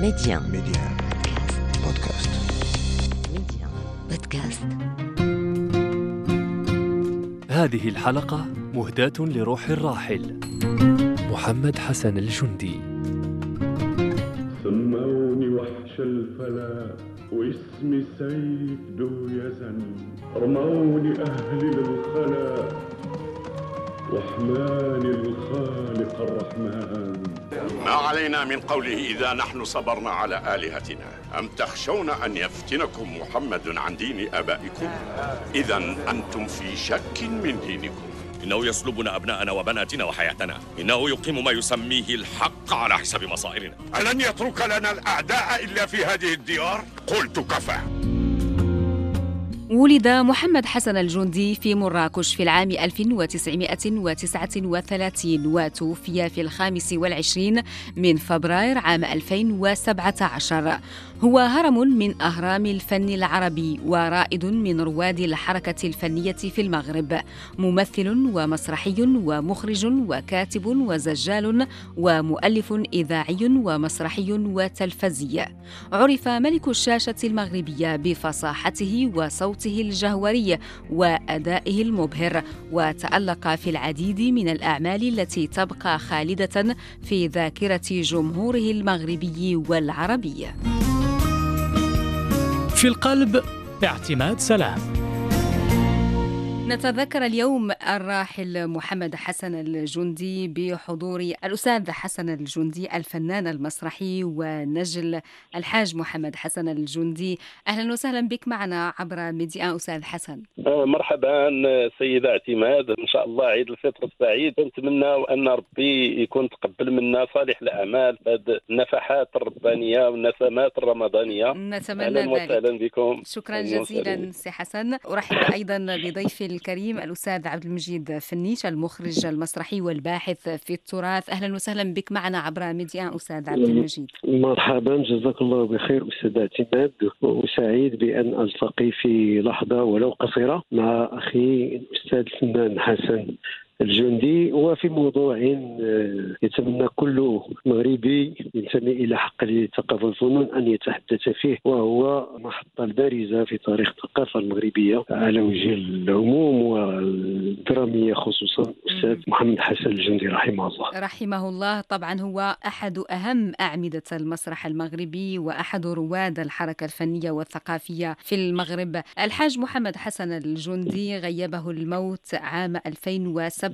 Média. Média. Podcast. Média. Podcast. هذه الحلقة مهداة لروح الراحل محمد حسن الجندي سموني وحش الفلا واسمي سيف دو يزن رموني أهلي للخلا وحماني الخالق الرحمن. ما علينا من قوله إذا نحن صبرنا على آلهتنا. أم تخشون أن يفتنكم محمد عن دين آبائكم؟ إذا أنتم في شك من دينكم. إنه يسلبنا أبناءنا وبناتنا وحياتنا. إنه يقيم ما يسميه الحق على حساب مصائرنا. ألن يترك لنا الأعداء إلا في هذه الديار؟ قلت كفى. ولد محمد حسن الجندي في مراكش في العام 1939 وتوفي في الخامس والعشرين من فبراير عام 2017 هو هرم من أهرام الفن العربي ورائد من رواد الحركة الفنية في المغرب ممثل ومسرحي ومخرج وكاتب وزجال ومؤلف إذاعي ومسرحي وتلفزي. عرف ملك الشاشة المغربية بفصاحته وصوته الجهوري وأدائه المبهر. وتألق في العديد من الأعمال التي تبقى خالدة في ذاكرة جمهوره المغربي والعربي. في القلب اعتماد سلام. نتذكر اليوم الراحل محمد حسن الجندي بحضور الأستاذ حسن الجندي الفنان المسرحي ونجل الحاج محمد حسن الجندي. أهلا وسهلا بك معنا عبر ميديا أستاذ حسن. آه، مرحبا سيدة اعتماد. إن شاء الله عيد الفطر السعيد نتمنى ان ربي يكون تقبل منا صالح الأعمال هذه النفحات الربانية والنسمات الرمضانية. نتمنى ذلك وسهلا بكم. شكرا أهلاً جزيلا. سي حسن. أرحب أيضا بضيفي الكريم الأستاذ عبد المجيد فنيش المخرج المسرحي والباحث في التراث. أهلا وسهلا بك معنا عبر ميديا أستاذ عبد المجيد. مرحبا جزاك الله بخير أستاذ اعتماد. وسعيد بأن ألتقي في لحظة ولو قصيرة مع أخي الأستاذ الفنان حسن الجندي وفي موضوع آه، يتمنى كل مغربي ينتمي إلى حق الثقافه والفنون أن يتحدث فيه وهو محطه بارزه في تاريخ الثقافة المغربية على وجه العموم والدرامية خصوصا الأستاذ محمد حسن الجندي رحمه الله. رحمه الله. طبعا هو أحد أهم أعمدة المسرح المغربي وأحد رواد الحركة الفنية والثقافية في المغرب. الحاج محمد حسن الجندي غيبه الموت عام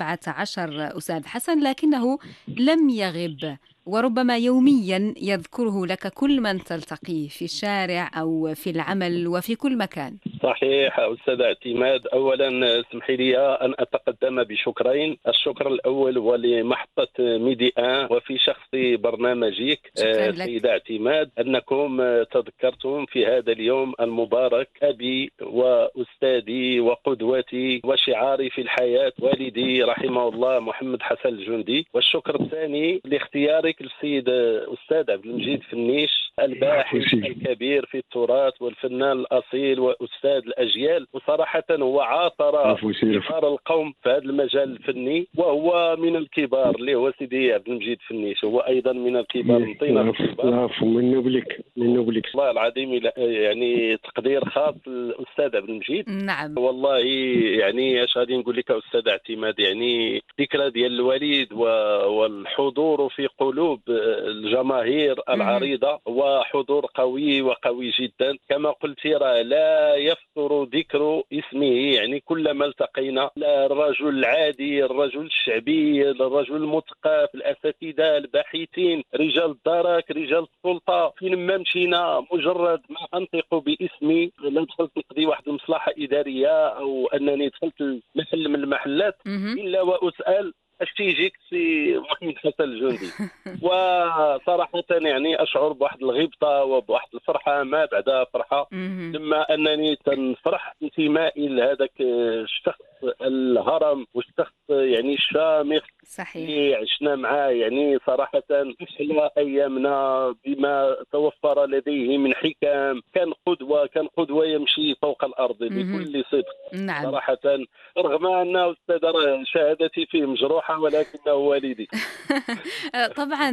2017 أستاذ حسن لكنه لم يغب. وربما يوميا يذكره لك كل من تلتقيه في الشارع أو في العمل وفي كل مكان. صحيح أستاذ اعتماد. اولا اسمحي لي أن أتقدم بشكرين. الشكر الأول هو لمحطه ميدي ان وفي شخص برنامجك آه،. سيدة اعتماد أنكم تذكرتم في هذا اليوم المبارك أبي وأستاذي وقدوتي وشعاري في الحياة والدي رحمه الله محمد حسن الجندي. والشكر الثاني لاختيارك السيد آه، أستاذ عبد المجيد فنيش الباحث عفوا. الكبير في التراث والفنان الأصيل وأستاذ الأجيال وصراحة هو عاصر. كبار القوم في هذا المجال الفني وهو من الكبار اللي هو سيدي عبد المجيد فنيش هو أيضا من الكبار العفو الكبار. منه بلك منه بلك والله العظيم يعني تقدير خاص للأستاذ عبد المجيد. نعم. والله يعني اش غادي نقول لك أستاذ اعتماد؟ يعني ذكرى ديال الوالد والحضور في قلوب الجماهير العريضة هو حضور قوي وقوي جدا. كما قلت راه لا يفتر ذكر اسمه. يعني كلما التقينا الرجل العادي الرجل الشعبي الرجل المثقف الأساتذة الباحثين رجال الدرك رجال السلطة. فين ما مشينا مجرد ما أنطق باسمي لا دخلت نقضي واحد المصلحه إدارية أو أنني دخلت محل من المحلات. إلا وأسأل اش تيجيك سي محمد حسن الجندي وصراحة يعني أشعر بواحد الغبطة وبواحد الفرحة ما بعدها فرحة. لما أنني تنفرح انتمائي لهذاك الشخص الهرم والشخص يعني الشامخ صحيح. اللي عشنا معاه يعني صراحة أحلى أيامنا بما توفر لديه من حكم. كان قدوة كان قدوة يمشي فوق الأرض. بكل صدق. نعم. صراحة رغم أن أستاذ شهادتي فيه مجروحة ولكنه والدي. طبعا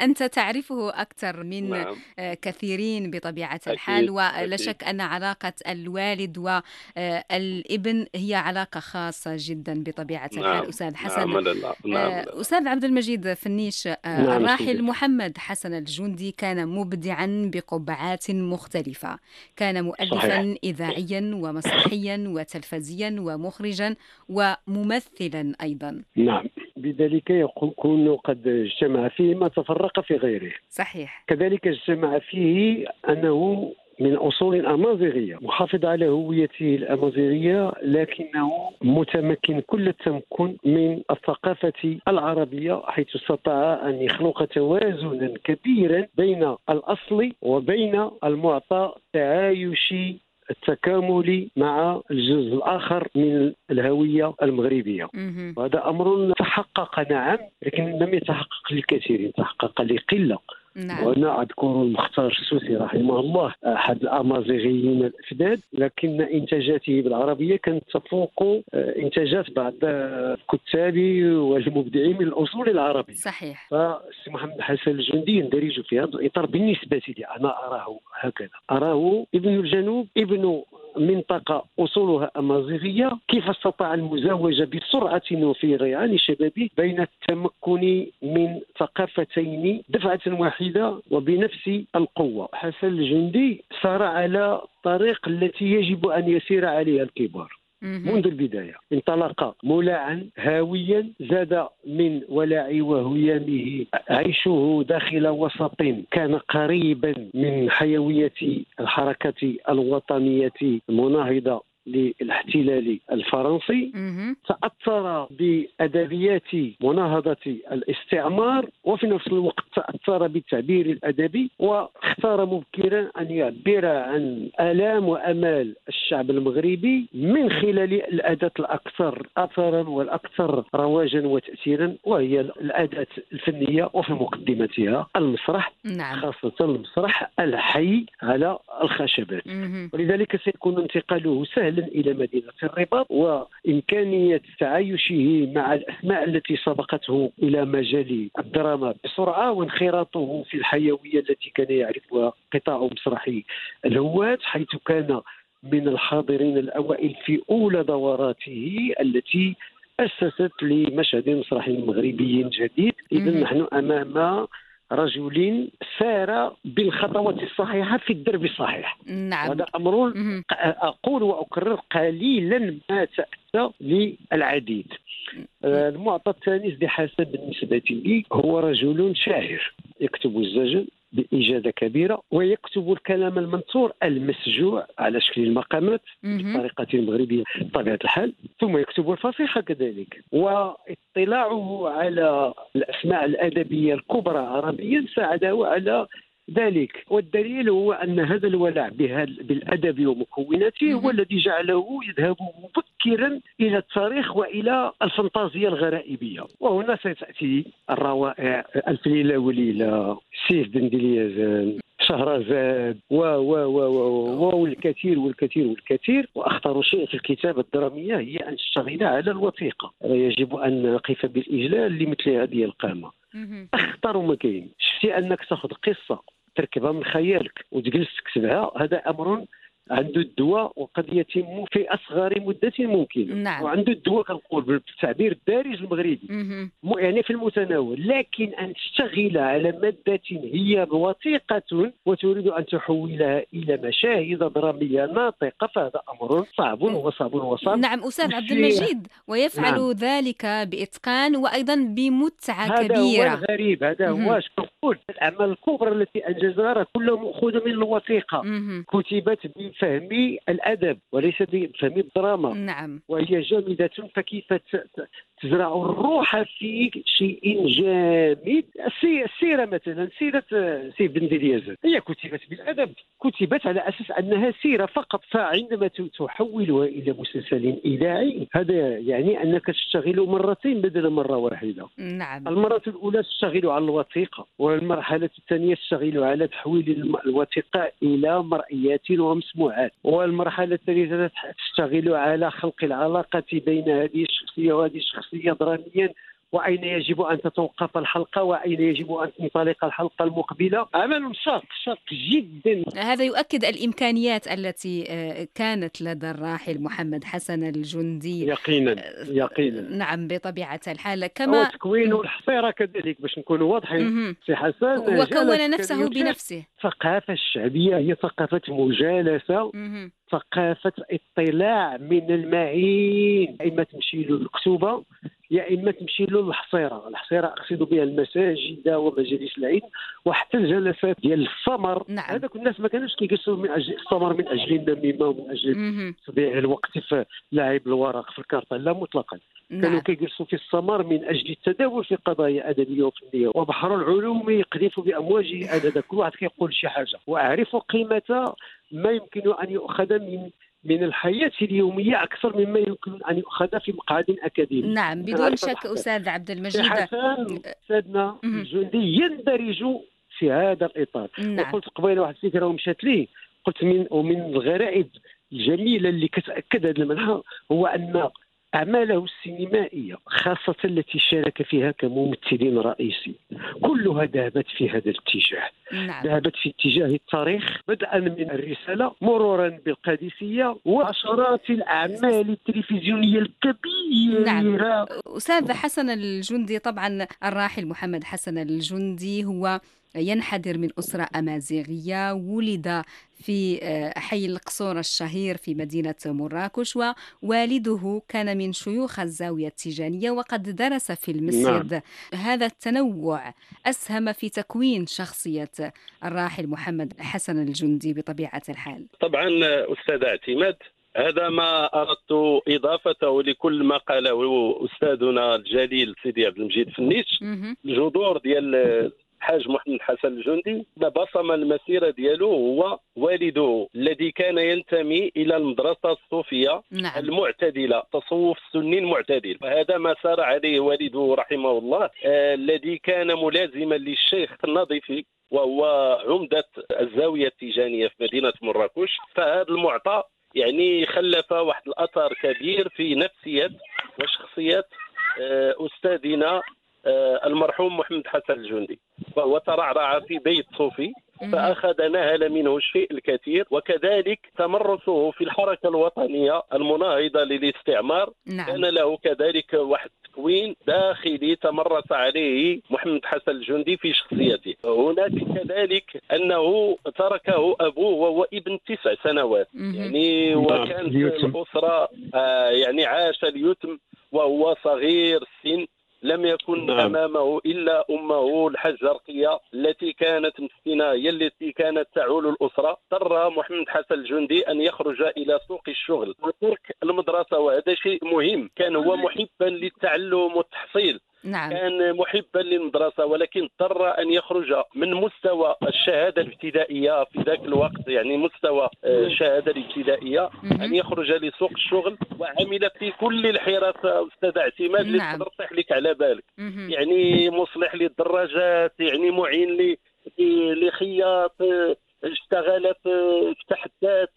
أنت تعرفه أكثر من نعم. كثيرين بطبيعة الحال ولا. شك أن علاقة الوالد والابن هي علاقة خاصة جدا بطبيعة الحال. نعم. أستاذ حسن نعم نعم. آه، أستاذ عبد المجيد فنيش آه، نعم، الراحل سيدي. محمد حسن الجندي كان مبدعا بقبعات مختلفة. كان مؤلفا صحيح. إذاعيا ومسرحيا وتلفزيا ومخرجا وممثلا أيضا. نعم. بذلك يكون قد اجتمع فيه ما تفرق في غيره. صحيح. كذلك اجتمع فيه أنه من أصول أمازيغية محافظ على هويته الأمازيغية لكنه متمكن كل التمكن من الثقافة العربية حيث استطاع أن يخلق توازنا كبيرا بين الأصل وبين المعطى التعايشي التكاملي مع الجزء الآخر من الهوية المغربية مهم. وهذا أمر تحقق نعم لكن لم يتحقق للكثيرين تحقق لقلة نعم. وأنا اذكر المختار السوسي رحمه الله. أحد الأمازيغيين الافداد لكن إنتاجاته بالعربية كانت تفوق آه، إنتاجات بعض الكتاب والمبدعين من الأصول العربية. صحيح. فالسي محمد حسن الجندي يندرج في هذا الإطار بالنسبة لي أنا أراه هكذا. أراه ابن الجنوب ابن منطقة أصولها أمازيغية. كيف استطاع المزاوجة بسرعة وفي ريعان شبابه بين التمكن من ثقافتين دفعة واحدة وبنفس القوة حسن الجندي سار على طريق التي يجب أن يسير عليها الكبار. منذ البداية انطلق مولعا هاويا زاد من ولع وهيامه عيشه داخل وسط كان قريبا من حيوية الحركة الوطنية المناهضة للاحتلال الفرنسي. تأثر بأدبيات مناهضة الاستعمار وفي نفس الوقت تأثر بالتعبير الأدبي واختار مبكرا أن يعبر عن آلام وأمال الشعب المغربي من خلال الأداة الأكثر أثرا والأكثر رواجا وتأثيرا وهي الأداة الفنية وفي مقدمتها المسرح نعم خاصة المسرح الحي على الخشبات. ولذلك سيكون انتقاله سهلا إلى مدينة الرباط وإمكانية تعايشه مع الأسماء التي سبقته إلى مجال الدراما بسرعة وانخراطه في الحيوية التي كان يعرفها قطاع مسرحي الهوات حيث كان من الحاضرين الأوائل في أولى دوراته التي أسست لمشهد مسرحي مغربي جديد اذا. نحن أمام رجل سار بالخطوات الصحيحة في الدرب الصحيح. نعم. هذا أمر مهم. أقول وأكرر قليلا ما تأتى للعديد. آه، المعطى الثاني سيدي حسن بالنسبة لي هو رجل شاعر يكتب الزجل بإجادة كبيرة ويكتب الكلام المنثور المسجوع على شكل المقامات. بالطريقة المغربية بطبيعة الحال ثم يكتب الفصيحة كذلك واطلاعه على الأسماء الأدبية الكبرى عربيا ساعده على ذلك. والدليل هو أن هذا الولع بالأدب ومكوناته هو. الذي جعله يذهب مبكرا إلى التاريخ وإلى الفانتازيا الغرائبية. وهنا ستأتي الروائع ألف ليلة وليلة سيف بن دليازان شهرزاد و و و و و والكثير والكثير والكثير. وأخطر شيء في الكتابة الدرامية هي أن تشتغل على الوثيقة. يجب أن نقف بالإجلال لمثل هذه القامة. أخطر ما كاين شفتي أنك تاخذ قصة تركبها من خيالك وتجلس تكتبها هذا أمر عنده الدواء وقد يتم في أصغر مدة ممكنة نعم. وعنده الدواء كنقول بالتعبير الدارج المغربي. م- يعني في المتناول لكن أن تشتغل على مادة هي وثيقة وتريد أن تحولها إلى مشاهد درامية ناطقة فهذا أمر صعب وصعب وصعب نعم أستاذ عبد المجيد ويفعل نعم. ذلك بإتقان وأيضا بمتعة هذا هو كبيرة الغريب هذا. هو شنو نقول الأعمال الكبرى التي أنجزها راه كلها مأخوذة من الوثيقة مهم. كتبت ب- فهم الأدب وليس بفهم الدراما. نعم. وهي جامدة فكيف تزرع الروح في شيء جامد. السيره مثلا سيرة سيف بن ديليازن هي كتبت بالأدب. كتبت على أساس أنها سيرة فقط فعندما تحولها إلى مسلسل إذاعي هذا يعني أنك تشتغل مرتين بدل مرة واحدة. نعم. المرة الأولى تشتغل على الوثيقة والمرحلة الثانية تشتغل على تحويل الوثيقة إلى مرئيات ومسموعات. والمرحلة الثالثه تشتغل على خلق العلاقة بين هذه الشخصية وهذه الشخصية دراميا. وأين يجب أن تتوقف الحلقة؟ وأين يجب أن تنطلق الحلقة المقبلة؟ عمل شاق شاق جدا. هذا يؤكد الإمكانيات التي آه، كانت لدى الراحل محمد حسن الجندي. يقينا آه، يقينا. نعم بطبيعة الحال. كما تكوين الحصيرة كذلك باش نكونوا واضحين. سي حسن وكون نفسه بنفسه. الثقافه الشعبية هي ثقافة مجالسة. ثقافة اطلاع من المعين. اما تمشي له الكتوبه يا إما تمشي له الحصيرة، الحصيرة أقصد بها المساجد ومجالس العلم وحتى الجلسات ديال الثمر نعم. هذاك الناس ما كانوش كيجلسوا من أجل الثمر من أجل النميمة ومن أجل تضييع الوقت في لعب الورق في الكارطة. لا مطلقا. نعم. كانوا كيجلسوا في الثمر من أجل التداول في قضايا أدبية وفنية. وبحر العلوم يقذف بامواجه أنا كل واحد كيقول شي حاجة. وأعرف قيمة ما يمكن أن يؤخذ من من الحياة اليومية أكثر مما يمكن أن يؤخذ في مقعد أكاديمي. نعم بدون شك أستاذ عبد المجيد. أستاذنا الجندي يندرج في هذا الإطار. نعم. وقلت قبيله واحد الفكرة ومشات لي قلت من ومن الغرائب الجميلة اللي كتأكد هذا المنحى هو أن أعماله السينمائية خاصة التي شارك فيها كممثلين رئيسي كلها ذهبت في هذا الاتجاه نعم. ذهبت في اتجاه التاريخ بدءا من الرسالة مرورا بالقادسية وعشرات الأعمال التلفزيونية الكبيرة نعم. أستاذ حسن الجندي طبعا الراحل محمد حسن الجندي هو ينحدر من أسرة أمازيغية. ولد في آه، حي القصور الشهير في مدينة مراكش ووالده كان من شيوخ الزاوية التيجانية وقد درس في المسجد. نعم. هذا التنوع أسهم في تكوين شخصية الراحل محمد حسن الجندي بطبيعة الحال. طبعا أستاذ اعتماد هذا ما أردت إضافته لكل ما قاله أستاذنا الجليل سيدي عبد المجيد فنيش. الجذور ديال الحاج محمد حسن الجندي بصم المسيرة ديالو هو والده الذي كان ينتمي إلى المدرسة الصوفية نعم. المعتدلة تصوف السني المعتدل وهذا ما سار عليه والده رحمه الله آه الذي كان ملازما للشيخ النظيفي وهو عمدة الزاوية التيجانية في مدينة مراكش فهذا المعطى يعني خلف واحد الأثر كبير في نفسية وشخصية آه، أستاذنا المرحوم محمد حسن الجندي. وهو ترعرع في بيت صوفي فأخذ نهل منه الشيء الكثير وكذلك تمرسه في الحركة الوطنية المناهضة للاستعمار. نعم. كان له كذلك واحد تكوين داخلي تمرس عليه محمد حسن الجندي في شخصيته. هناك كذلك أنه تركه أبوه وهو ابن تسع سنوات. يعني وكانت الأسرة آه، يعني عاش اليتم وهو صغير السن لم يكن نعم. أمامه إلا أمه الحجه رقيه التي كانت مسكينة هي التي كانت تعول الأسرة. اضطر محمد حسن الجندي أن يخرج إلى سوق الشغل. وترك المدرسة وهذا شيء مهم. كان هو محبا للتعلم والتحصيل. نعم. كان محبا للمدرسة ولكن اضطر أن يخرج من مستوى الشهادة الابتدائية في ذاك الوقت يعني مستوى آه، الشهادة الابتدائية أن يخرج لسوق الشغل وعمل في كل الحرف أستاذ اعتماد اللي نعم. تقدر لك على بالك يعني مصلح للدراجات يعني معين لخياط اشتغل في تحدات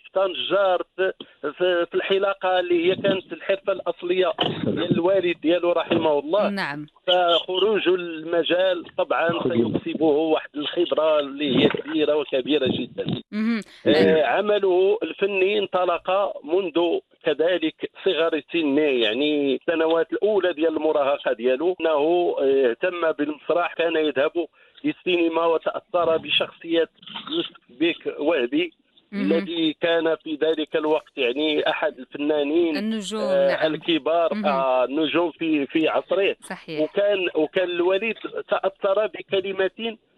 في الحلاقة اللي هي كانت الحرفة الأصلية ديال الوالد ديالو رحمه الله. نعم. فخروج المجال طبعا سيكسبه واحد الخبرة اللي هي كبيرة وكبيرة جدا. آه عمله الفني انطلق منذ كذلك صغر سنه يعني السنوات الأولى ديال المراهقة ديالو. إنه اهتم بالمسرح كان يذهب للسينما وتأثر بشخصية يوسف بيك وهبي الذي كان في ذلك الوقت يعني أحد الفنانين النجوم آه نعم. الكبار آه النجوم في في عصره. صحيح. وكان وكان الوليد تأثر بكلمات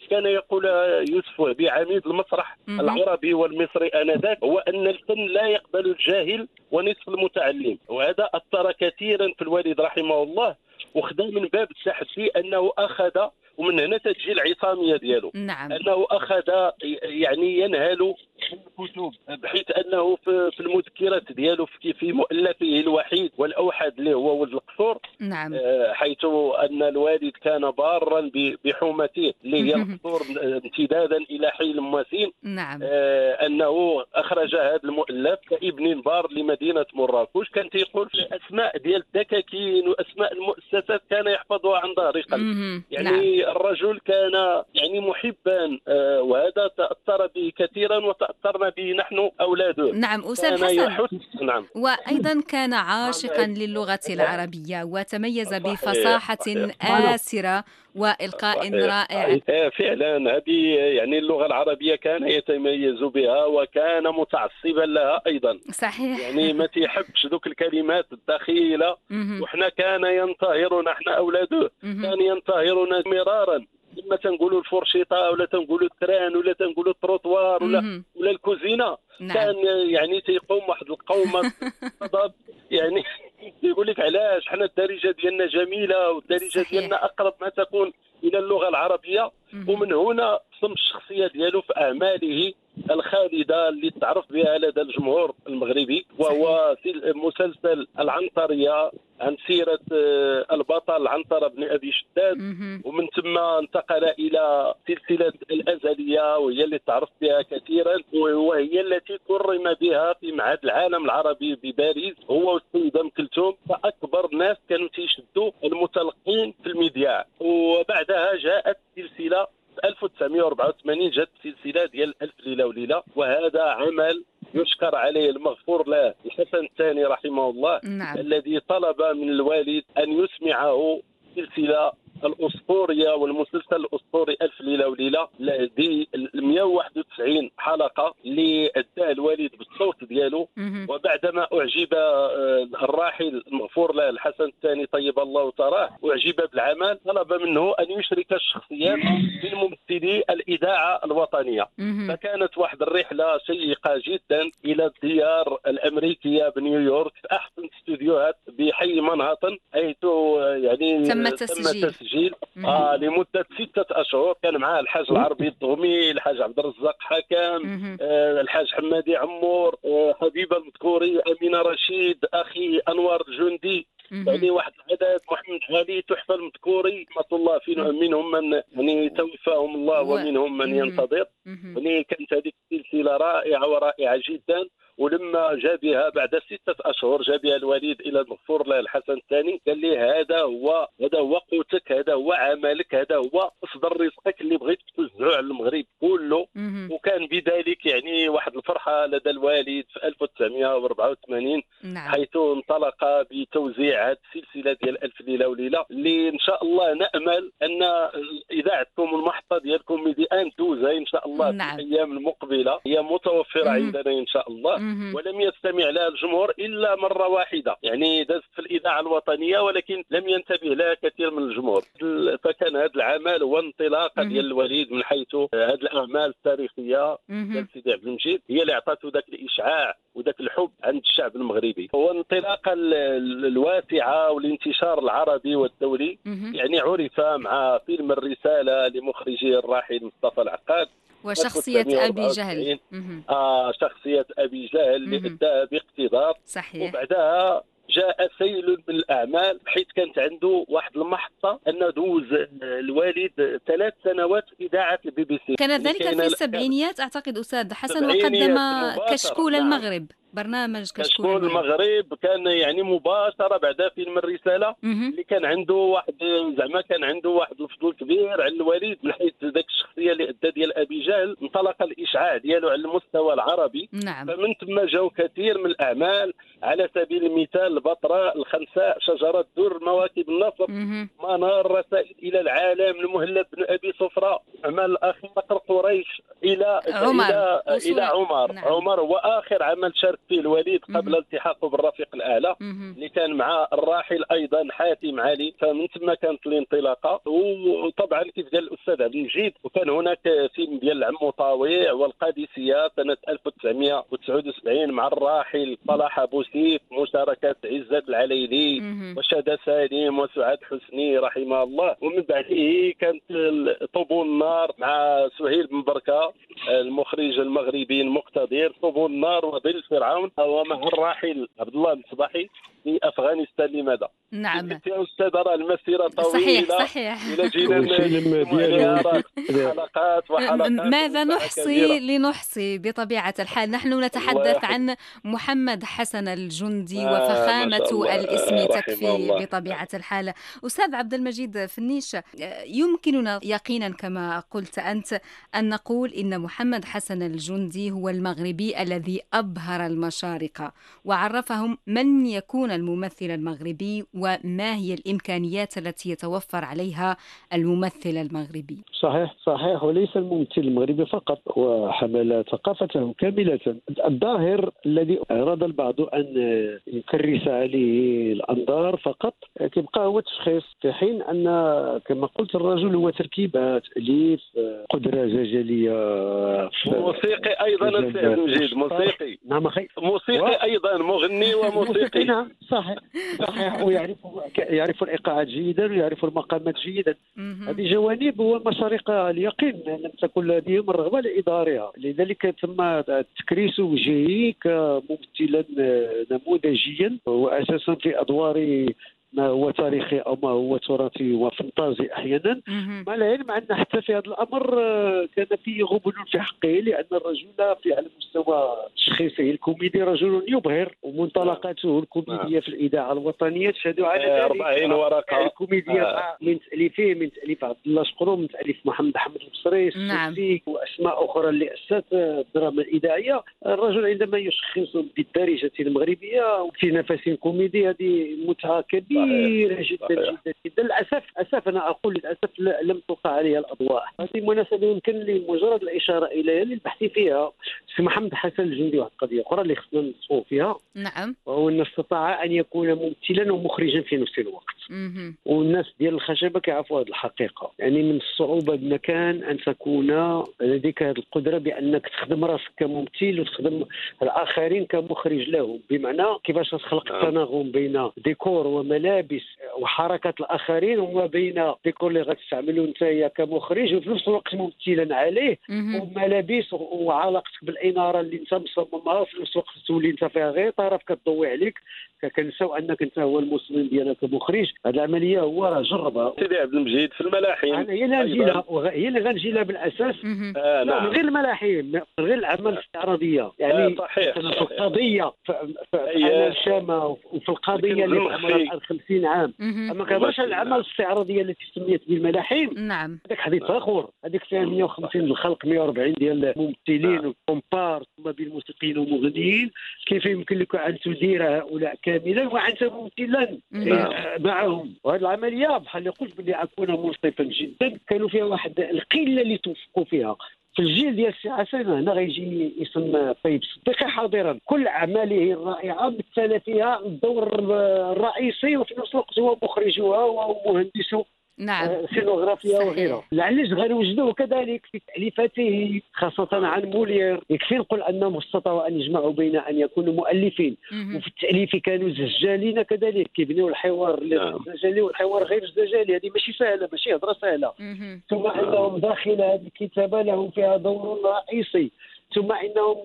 كان يقول يوسف بعميد المسرح مهم. العربي والمصري آنذاك هو ان الفن لا يقبل الجاهل ونصف المتعلم. وهذا أثر كثيرا في الوالد رحمه الله وخدا من باب التحدي أنه أخذ ومن هنا تجي العصامية ديالو. نعم. أنه أخذ يعني ينهل الكتب. بحيث أنه في في المذكرات ديالو في في مؤلفه الوحيد والأوحد اللي هو ولد القصور. نعم. آه، حيث أن الوالد كان بارا بحومته اللي هي القصور امتدادا إلى حي المواسين. نعم. آه، أنه أخرج هذا المؤلف كابن بار لمدينة مراكش. كان تيقول في اسماء ديال الدكاكين وأسماء المؤسسات كان يحفظها عن ظهر قلب. يعني نعم. الرجل كان يعني محبا. آه، وهذا تأثر به كثيرا وتاثرنا به نحن اولاده نعم أستاذ حسن. نعم. وأيضا كان عاشقا للغة العربية وتميز بفصاحة. آسرة وإلقاء. رائع. فعلا هذه يعني اللغة العربية كان يتميز بها وكان متعصبا لها أيضا. صحيح. يعني ما تيحبش ذوك الكلمات الدخيله مهم. وحنا كان ينتهرنا إحنا اولاده مهم. كان ينتهرنا مرارا. لما تنقولوا الفرشيطة ولا تنقولوا التران ولا تنقولوا التروطوار ولا. ولا الكوزينة نعم. كان يعني تيقوم واحد القومه يعني يقول لك علاش حنا الدارجة ديالنا جميلة والدارجة. ديالنا أقرب ما تكون إلى اللغة العربية. ومن هنا صم الشخصية ديالو في أعماله الخالدة اللي تعرف بها لدى الجمهور المغربي وهو مسلسل العنطريه عن سيرة آه، البطل عنتره بن أبي شداد. ومن ثم انتقل إلى سلسلة الأزلية وهي اللي تعرف بها كثيرا وهي التي كرم بها في معهد العالم العربي بباريس. هو والسيده أم كلثوم فأكبر ناس كانوا تيشدوا المتلقين في المذياع وبعدها جاءت سلسلة في 1984 جات سلسلة ديال ألف ليلة وليلة وهذا عمل يشكر عليه المغفور له الحسن الثاني رحمه الله نعم. الذي طلب من الوالد أن يسمعه سلسلة الأسطورية والمسلسل الأسطوري ألف ليلة وليلة دي 191 حلقة اللي اداها الوالد بالصوت ديالو. وبعدما أعجب آه، الراحل المغفور له الحسن الثاني طيب الله ثراه أعجب بالعمل طلب منه أن يشرك الشخصيات من ممثلي الإذاعة الوطنية. فكانت واحد الرحلة شيقه جدا إلى الديار الأمريكية بنيويورك في أحسن استوديوهات بحي منهاتن حيث آه، يعني تم التسجيل. التسجيل. آه لمدة ستة أشهر كان معاه الحاج العربي الضغمي الحاج عبد الرزاق حكم مهم. آه، الحاج حمادي عمور آه، حبيبة المذكوري أمينة رشيد أخي انور الجندي. يعني واحد العدد محمد علي تحفة المذكوري رحمة الله فيهم منهم من يعني توفاهم الله ومنهم من. ينتظر. يعني كانت هذه السلسلة رائعة ورائعة جدا ولما جاء بها بعد ستة أشهر جاء بها الوليد إلى المغفور له الحسن الثاني قال لي هذا هو هذا هو قوتك هذا هو عملك هذا هو مصدر رزقك اللي بغيت توزعه على المغرب كله. وكان بذلك يعني واحد الفرحة لدى الوالد في 1984 نعم حيث انطلق بتوزيع هذه السلسلة ديال ألف ليلة وليلة اللي إن شاء الله نأمل أن اذاعتكم المحطة ديالكم ميدي ان دوزها إن شاء الله نعم. في الأيام المقبلة هي متوفرة مهم. عندنا إن شاء الله. ولم يستمع لها الجمهور إلا مرة واحدة. يعني دازت في الإذاعة الوطنية ولكن لم ينتبه لها كثير من الجمهور. فكان هذا العمل هو انطلاقه. ديال الوليد من حيث هذه الأعمال التاريخية. ديال سيدي عبد المجيد هي اللي عطاته ذاك الإشعاع وذاك الحب عند الشعب المغربي. هو الانطلاقه ال- الواسعة والانتشار العربي والدولي. يعني عرف مع فيلم الرسالة لمخرجه الراحل مصطفى العقاد. وشخصية أبي 1994. جهل. آه شخصية أبي جهل اللي مهم. اداها باقتدار صحيح وبعدها جاء سيل من الاعمال حيث كانت عنده واحد المحطة أنه دوز الوالد ثلاث سنوات في إذاعة البي بي سي كان اللي ذلك في. السبعينيات أعتقد أستاذ حسن وقدم كشكول نعم. المغرب برنامج كشكول كشكول المغرب المغرب كان يعني مباشرة بعد فيلم الرسالة. اللي كان عنده واحد زعما كان عنده واحد الفضل كبير على الوليد من حيث ذاك الشخصية اللي أدى ديال أبي جهل انطلق الإشعاع ديالو على المستوى العربي نعم فمن ثم جاو كثير من الأعمال على سبيل المثال البطراء الخنساء شجرة الدر مواكب النصر. منار رسائل إلى العالم المهلب بن أبي صفراء أعمال الأخ قريش إلى عمر. إلى إلى عمر نعم. عمر هو آخر عمل شارك فيه الوليد قبل التحاقه بالرفيق الأعلى. اللي كان مع الراحل أيضا حاتم علي. فمن ثم كانت الانطلاقة. وطبعا كيف قال الأستاذ عبد المجيد وكان هناك فيلم ديال عمو طاويع والقادسيه سنه 1979 مع الراحل صلاح أبو سيف مشاركة عزت العليلي. وشادة سالم وسعاد حسني رحمه الله. ومن بعده كانت طوبون النار مع سهيل بن بركة المخرج المغربي المقتدر. طوبون النار وظل فرعون ومع الراحل عبد الله المصباحي في أفغانستان. لماذا؟ نعم. يا أستاذ راه المسيرة طويلة. صحيح صحيح. إلى جينا حلقات وحلقات ماذا نحصي كبيرة. لنحصي بطبيعة الحال؟ نحن نتحدث. عن محمد حسن الجندي آه، الله. الاسم آه، تكفي الله. بطبيعة الحال. أستاذ عبد المجيد فنيش آه، يمكننا يقينا كما قلت أنت أن نقول إن محمد حسن الجندي هو المغربي الذي أبهر المشارقة وعرفهم من يكون الممثل المغربي وما هي الإمكانيات التي يتوفر عليها الممثل المغربي. صحيح صحيح وليس الممثل المغربي فقط وحمل ثقافته كاملة. الظاهر الذي أراد البعض أن يكرس عليه الأنظار فقط كيبقى هو تشخيص في حين أن كما قلت الرجل هو تركيبة تأليف قدرة جاجلية في- موسيقي المجيد موسيقي. نعم أخي. موسيقي أيضا مغني وموسيقي. نعم صحيح. صحيح. ويعرف يعرف الايقاعات جيدا ويعرف المقامات جيدا. هذه جوانب ومشارق اليقين. لم تكن لديهم الرغبه لإدارها. لذلك تم تكريس وجهه كممثلا نموذجيا واساسا في أدوار ما هو تاريخي أو ما هو تراثي وفانتازي أحيانا. مع العلم أن حتى في هذا الأمر آه، كان فيه غبن في حقه لأن الرجل في على مستوى تشخيصه الكوميدي رجل يبهر ومنطلقاته الكوميدية في الإذاعة الوطنية تشهد على آه، ذلك. 40 ورقة. الكوميديا آه. مع- من تاليفه من تأليف عبد الله شقرو من تأليف محمد حمد البصري نعم. وأسماء أخرى اللي أسست الدراما الاذاعيه الرجل عندما يشخص بالدارجة المغربية وفي نفس كوميدي هذه متعة كبيرة. جدا صحيح. جدا. جدا للأسف للأسف أنا أقول للأسف لا- لم تلقى عليها الأضواء. هذه المناسبه يمكن لي مجرد الإشارة إليها للبحث فيها. سي محمد حسن الجندي واحد القضية أخرى اللي خصنا فيها. نعم. وهو أن استطاع أن يكون ممثلا ومخرجا في نفس الوقت. والناس ديال الخشبة كيعرفوا هذه الحقيقة. يعني من الصعوبة بمكان أن تكون لديك هذه القدرة بأنك تخدم راسك كممثل وتخدم الآخرين كمخرج لهم. بمعنى كيفاش تخلق نعم. التناغم بين ديكور وملابس وحركات الآخرين وما بين ديكور اللي غتستعمله أنت كمخرج وفي نفس الوقت ممثلا عليه. وملابس وعلاقتك بالإنارة اللي أنت مصممها. وفي نفس الوقت تولي أنت فيها غير طرف كتضوي عليك. كنساو أنك أنت هو المصمم ديالك كمخرج. هذه العملية هو راه جربها سيدي عبد المجيد في الملاحم. هي اللي غنجي. لها هي اللي غنجي لها بالأساس. آه لا من نعم. غير الملاحم من غير الأعمال الاستعراضيه آه يعني صحيح مثلا في صحيح. القضية في أيه. أعمال شامة وفي القضية اللي. عمرها الآن 50 عام. أما كنهضرش على الأعمال الاستعراضيه التي سميت بالملاحم؟ نعم. هذاك حديث آخر. هذيك فيها 150 الخلق 140 ديال الممثلين وكومبار ثم بالموسيقيين ومغنيين كيف يمكن لك أن تدير هؤلاء كاملا؟ وأنت ممثلا. نعم. معهم وهذه العملية بحال اللي قلت باللي أكون منصفا جدا. كانوا فيها واحد القلة اللي توفقوا فيها. في الجيل ديال السي حسن هنا غيجي اسم طيب صديقي حاضرا. كل أعماله الرائعة. مثل فيها الدور الرئيسي وفي نفس الوقت هو مخرجها ومهندسه نعم سينوغرافيا. وغيرها لعلش غنوجدوه كذلك في تأليفاته خاصة عن موليير يكفي نقول انهم استطاعوا أن يجمعوا بين أن يكونوا مؤلفين مهم. وفي التأليف كانوا زجالين كذلك كيبنيو الحوار نعم. الزجالي والحوار غير الزجالي هذه ماشي سهلة ماشي هضرة سهلة. ثم إنهم داخل هذه الكتابة لهم فيها دور رئيسي ثم إنهم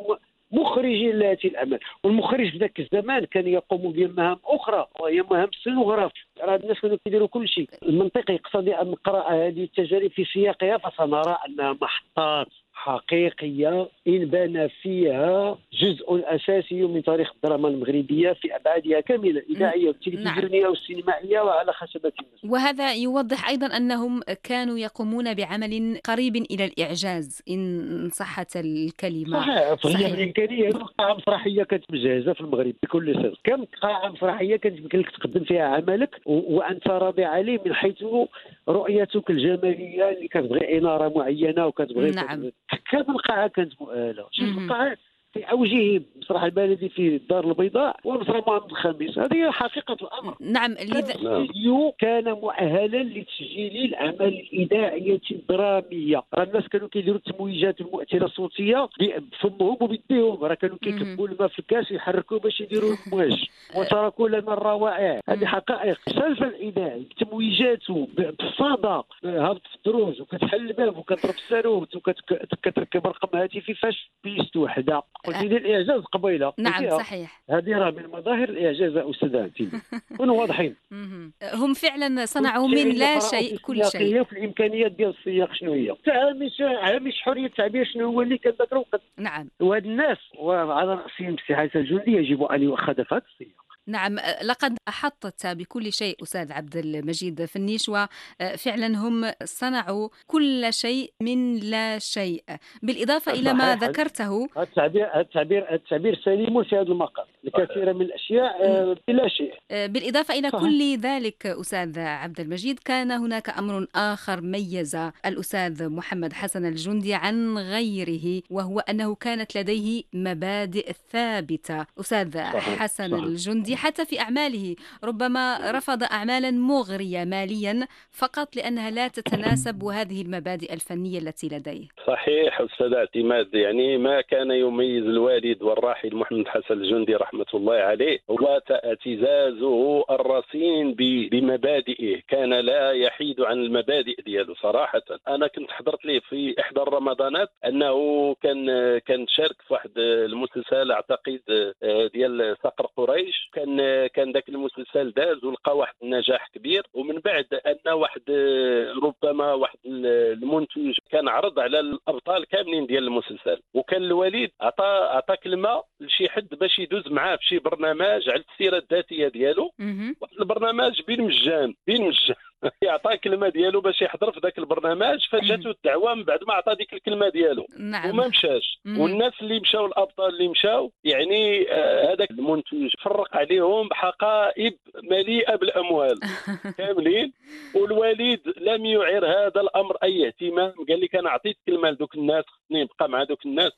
مخرجين لهذه الاعمال والمخرج في ذاك الزمان كان يقوم بمهام أخرى وهي مهام السينوغراف. راه الناس كانوا كيديروا كل شيء. المنطقي يقتضي أن نقرا هذه التجارب في سياقها فسنرى أنها محطات. حقيقية انبنى فيها جزء أساسي من تاريخ الدراما المغربية في أبعادها كاملة الاذاعيه والتلفزيونيه والسينمائيه وعلى خشبة الناس وهذا يوضح أيضا أنهم كانوا يقومون بعمل قريب إلى الإعجاز إن صحت الكلمة. صحيح فهي صحيح. الامكانيه قاعة مسرحية كانت مجهزة في المغرب بكل صدق كم قاعة مسرحية كانت يمكن لك تقدم فيها عملك؟ وأنت راضي عليه من حيث رؤيتك الجمالية اللي كتبغي إنارة معينة وكتبغي نعم. كذا القاعه كانت مؤهله شوف القاعه في أوجه مسرح البلدي في الدار البيضاء ومسرح محمد الخامس هذه حقيقة الأمر. نعم لذا الاستوديو كان مؤهلا لتسجيل الأعمال الإذاعية الدرامية. راه الناس كانوا كيديروا التمويجات المؤثرة الصوتية بفمهم وبيديهم راه كانوا كيكبوا الماء في الكاس ويحركوا باش يديروا المواج. وتركوا لنا الروائع. هذه حقائق. السلف الاذاعي بتمويجاته بالصدى هابط في الدروج وكتحل الباب وكتضرب الساروت وكتركب رقم هاتفي فاش بيست وحدة. قلت لي الإعجاز قبيلة. نعم صحيح. هذه راه من مظاهر الإعجاز أستاذ عتيبي كونوا واضحين. هم فعلا صنعوا من لا شيء كل شيء. في الإمكانيات ديال السياق شنو هي؟ هامش هامش حرية التعبير شنو هو اللي كان ذاك الوقت نعم. وهاد الناس وعلى رأسهم السي حسن الجندي يجب أن يؤخذ في هذا السياق. نعم لقد أحطت بكل شيء أستاذ عبد المجيد فنيش وفعلا هم صنعوا كل شيء من لا شيء بالإضافة إلى ما ذكرته التعبير التعبير التعبير سليم في هذا المقام الكثير من الأشياء بلا شيء بالإضافة إلى صحيح. كل ذلك أستاذ عبد المجيد كان هناك أمر آخر ميز الأستاذ محمد حسن الجندي عن غيره وهو أنه كانت لديه مبادئ ثابتة أستاذ صحيح. حسن صحيح. الجندي حتى في أعماله ربما رفض أعمالا مغرية ماليا فقط لأنها لا تتناسب هذه المبادئ الفنية التي لديه. صحيح أستاذ اعتماد يعني ما كان يميز الوالد والراحل محمد حسن الجندي رحمة الله عليه هو اعتزازه الرصين بمبادئه. كان لا يحيد عن المبادئ ديالو صراحة. أنا كنت حضرت ليه في إحدى الرمضانات أنه كان كان شارك في واحد المسلسل أعتقد ديال صقر قريش. كان كان كان ذاك المسلسل داز ولقى واحد النجاح كبير ومن بعد أن واحد ربما واحد المنتج كان عرض على الأبطال كاملين ديال المسلسل. وكان الوليد عطى عطى كلمة لشي حد باش يدوز معاه في شي برنامج على السيرة الذاتية ديالو. واحد البرنامج بين مجان بين مجان. يعطى الكلمة ديالو باش يحضر في ذاك البرنامج فجاتو الدعوة من بعد ما عطى ديك الكلمة ديالو. نعم. وما مشاش. والناس اللي مشاو الأبطال اللي مشاو يعني آه هذاك المنتج فرق عليهم بحقائب مليئة بالأموال. كاملين. والوليد لم يعر هذا الأمر أي اهتمام. قال لي كان عطيت كلمه لذوك الناس خصني نبقى مع ذوك الناس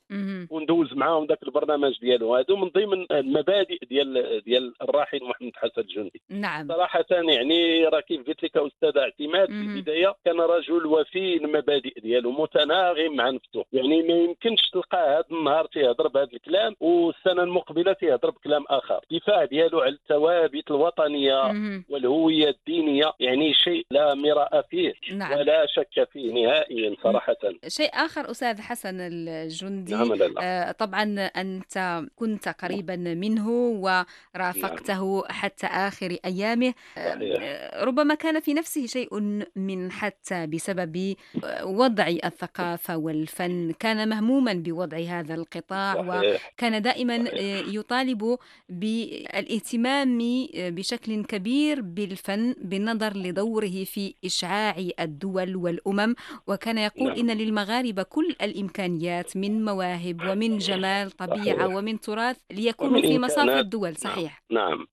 وندوز معاهم ذاك البرنامج ديالو. هادو من ضمن المبادئ ديال ديال الراحل محمد حسن الجندي نعم. صراحة يعني راه كيف قلت لك أستاذ اعتماد في البداية كان رجل وفي المبادئ ديالو متناغم مع نفسه يعني ما يمكنش تلقاه هذا النهار تيهضر بهذا الكلام والسنة المقبلة تيهضر بكلام آخر. الدفاع ديالو على الثوابت الوطنية والهوية الدينية يعني شيء لا مراء فيه نعم. ولا شك فيه نهائيا صراحة. شيء آخر أستاذ حسن الجندي. نعم آه طبعا أنت كنت قريبا منه ورافقته نعم. حتى آخر أيامه. آه ربما كان في نفسه شيء من حتى بسبب وضع الثقافة والفن كان مهموما بوضع هذا القطاع صحيح. وكان دائما صحيح. يطالب بالإهتمام بشكل كبير بالفن بالنظر لدوره في إشعاع الدول والأمم وكان يقول نعم. إن للمغاربة كل الإمكانيات من مواهب ومن جمال طبيعة صحيح. ومن تراث ليكونوا في مصاف. الدول صحيح نعم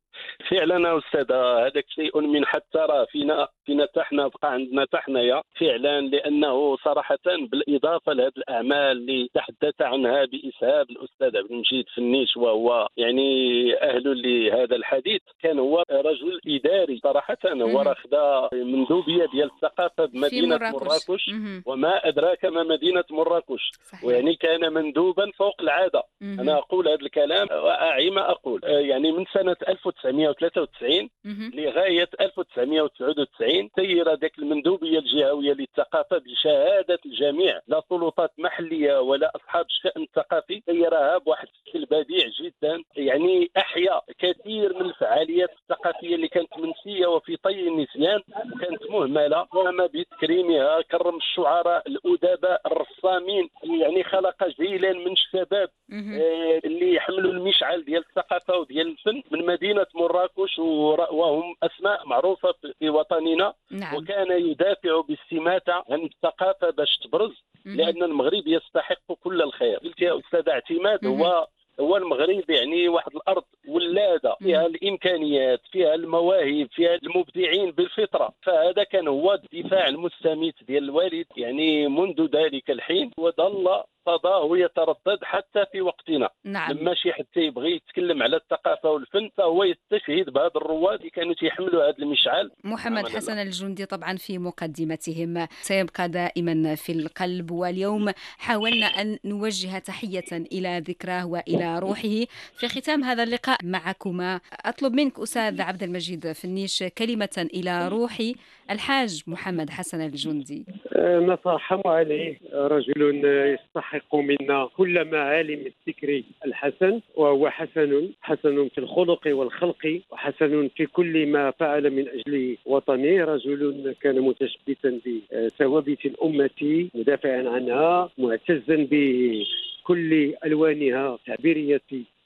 فعلا أستاذ هذاك شيء من حتى راه فينا فينا تحنا بقى عندنا تحنايا فعلا لأنه صراحة بالإضافة لهذه الأعمال اللي تحدث عنها بإسهاب الأستاذ عبد المجيد فنيش وهو يعني أهل لهذا الحديث. كان هو رجل إداري صراحة هو راه خدا مندوبيه ديال الثقافة بمدينه مراكش. وما أدراك ما مدينة مراكش. صحيح. ويعني كان مندوبا فوق العادة. أنا أقول هذا الكلام وأعي ما أقول. يعني من سنة 1993 مهم. لغاية 1999 سير ذاك المندوبية الجهوية للثقافة بشهادة الجميع. لا سلطات محلية ولا أصحاب الشان الثقافي سيرها بواحد الشكل بديع جدا. يعني احيا كثير من الفعاليات الثقافية اللي كانت منسية وفي طي النسيان وكانت مهملة. قام بتكريمها كرم الشعراء الأدباء الرسامين. يعني خلق جيلا من الشباب. آه، اللي يحملوا المشعل ديال الثقافة وديال الفن. من مدينة مراكش وهم أسماء معروفة في- وطننا. نعم. وكان يدافع باستماته عن الثقافه باش تبرز. لأن المغرب يستحق كل الخير. قلت يا أستاذ اعتماد. هو هو المغرب يعني واحد الأرض ولادة فيها الإمكانيات فيها المواهب فيها المبدعين بالفطرة. فهذا كان هو الدفاع المستميت ديال الوالد يعني منذ ذلك الحين. وظل صداه يتردد حتى في وقتنا. نعم. لما شي حد يبغي يتكلم على الثقافة والفن فهو يستشهد بهذا الرواد اللي كانوا تيحملوا هذا المشعل. محمد حسن الجندي طبعا في مقدمتهم. سيبقى دائما في القلب واليوم. حاولنا أن نوجه تحية إلى ذكراه وإلى روحه. في ختام هذا اللقاء معكما أطلب منك أستاذ عبد المجيد فنيش كلمة إلى روحي الحاج محمد حسن الجندي. نترحم عليه. رجل يستحق منا كل معالم الذكر الحسن وهو حسن حسن في الخلق والخلق وحسن في كل ما فعل من أجل وطنه. رجل كان متشبثا بثوابت الأمة مدافعا عنها معتزا بكل ألوانها تعبيرية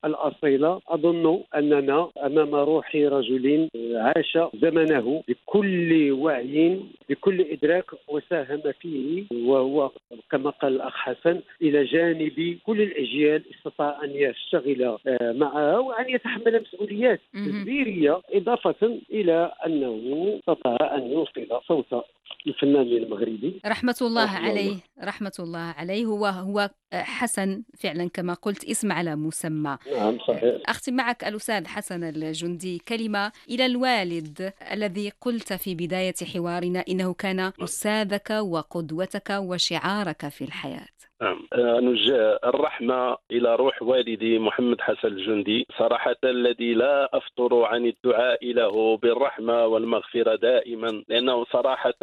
الأصيلة. أظن أننا أمام روح رجل عاش زمنه بكل وعي بكل إدراك وساهم فيه وهو كما قال الأخ حسن إلى جانب كل الأجيال استطاع أن يشتغل معها وأن يتحمل مسؤوليات كبيرة إضافة إلى أنه استطاع أن يوصل صوت الفنان المغربي. رحمة الله عليه رحمة الله عليه. هو هو حسن فعلا كما قلت اسم على مسمى. نعم صحيح. أختم معك الأستاذ حسن الجندي. كلمة إلى الوالد الذي قلت في بداية حوارنا إنه كان أستاذك وقدوتك وشعارك في الحياة. نعم. نوجه الرحمة إلى روح والدي محمد حسن الجندي صراحة الذي لا أفطر عن الدعاء له بالرحمة والمغفرة دائما لأنه صراحة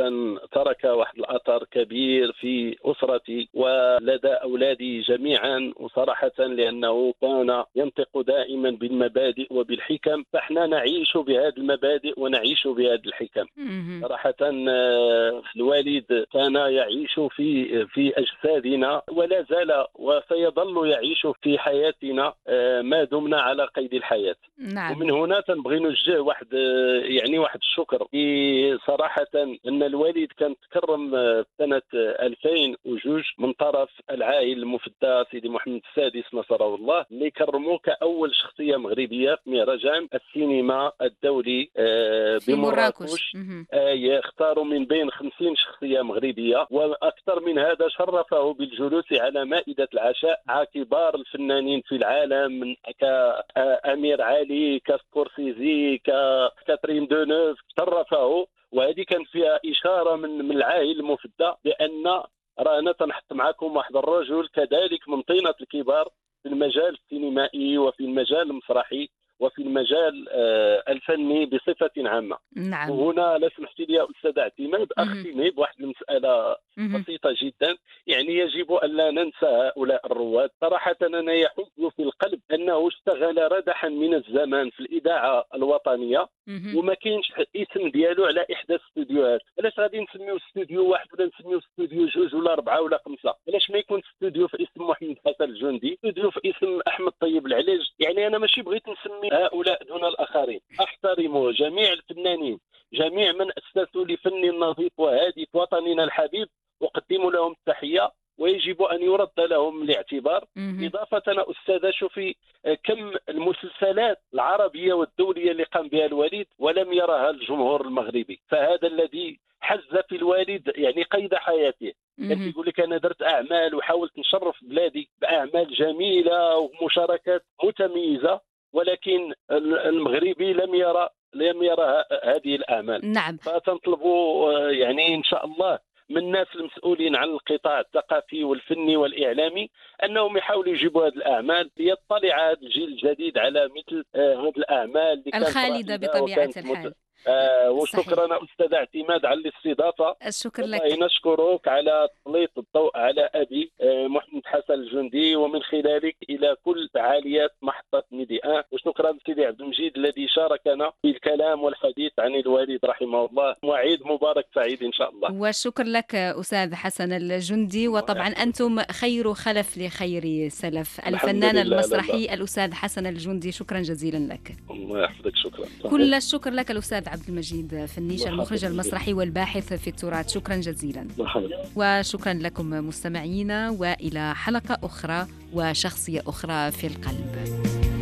ترك واحد الأثر كبير في أسرتي ولدى أولادي جميعا وصراحة لأنه كان ينطق دائما بالمبادئ وبالحكم فإحنا نعيش بهذه المبادئ ونعيش بهذه الحكم. صراحة الوالد كان يعيش في في أجسادنا ولا زال وسيظل يعيش في حياتنا ما دمنا على قيد الحياة. نعم. ومن هنا تنبغي نوجه واحد يعني واحد الشكر. صراحة أن الوالد كان تكرم سنة 2002 من طرف العاهل المفدى سيدي محمد السادس نصره الله اللي كرموه كأول شخصية مغربية في مهرجان السينما الدولي بمراكش. يختاروا من بين 50 شخصية مغربية وأكثر من هذا شرفه بالجلوس على مائدة العشاء مع كبار الفنانين في العالم من كأمير علي كسكورسيزي ككاترين دونوف شرفه وهذه كان فيها إشارة من من العاهل المفدى بأن رانا تنحط معكم واحد الرجل كذلك من طينة الكبار في المجال السينمائي وفي المجال المسرحي. وفي المجال الفني بصفة عامة. نعم. وهنا لا سمحتي لي أستاذ اعتماد أختمي بواحد المسألة بسيطة جدا. يعني يجب أن لا ننسى هؤلاء الرواد. صراحة أنا يحز في القلب أنه اشتغل ردحا من الزمان في الإذاعة الوطنية. وما كاينش اسم ديالو على إحدى الاستوديوهات علاش غادي نسميو استوديو واحد ولا نسميو استوديو جوج ولا أربعة ولا خمسة؟ علاش ما يكون استوديو في اسم محمد حسن الجندي استوديو في اسم أحمد طيب العلاج؟ يعني أنا ماشي بغيت نسمي هؤلاء دون الآخرين. أحترم جميع الفنانين جميع من أسسوا لفن نظيف وهادف وطننا الحبيب أقدم لهم التحية. ويجب أن يرد لهم الاعتبار. إضافة أنا أستاذة شوفي كم المسلسلات العربية والدولية اللي قام بها الوالد ولم يرها الجمهور المغربي. فهذا الذي حز في الوالد يعني قيد حياته. كان يقول لك أنا درت أعمال وحاولت نشرف بلادي بأعمال جميلة ومشاركات متميزة ولكن المغربي لم يرى لم يرى هذه الأعمال. نعم. فتنطلبوا يعني إن شاء الله من الناس المسؤولين عن القطاع الثقافي والفني والإعلامي أنهم يحاولوا يجيبوا هذه الأعمال ليطلع هذا الجيل الجديد على مثل هذه الأعمال اللي الخالدة بطبيعة الحال. آه وشكرا أستاذ اعتماد على الاستضافة. الشكر لك. نشكرك على تسليط الضوء على أبي آه محمد حسن الجندي ومن خلالك إلى كل فعاليات محطة ميدي ان وشكرا سيدي عبد المجيد الذي شاركنا في الكلام والحديث عن الوالد رحمه الله. وعيد مبارك سعيد إن شاء الله. والشكر لك أستاذ حسن الجندي. وطبعا أنتم خير خلف لخير سلف. الفنان المسرحي الأستاذ حسن الجندي شكرا جزيلا لك. الله يحفظك شكرا. كل الشكر لك الأستاذ عبد المجيد فنيش المخرج المسرحي والباحث في التراث. شكرا جزيلا. وشكرا لكم مستمعينا وإلى حلقة أخرى وشخصية أخرى في القلب.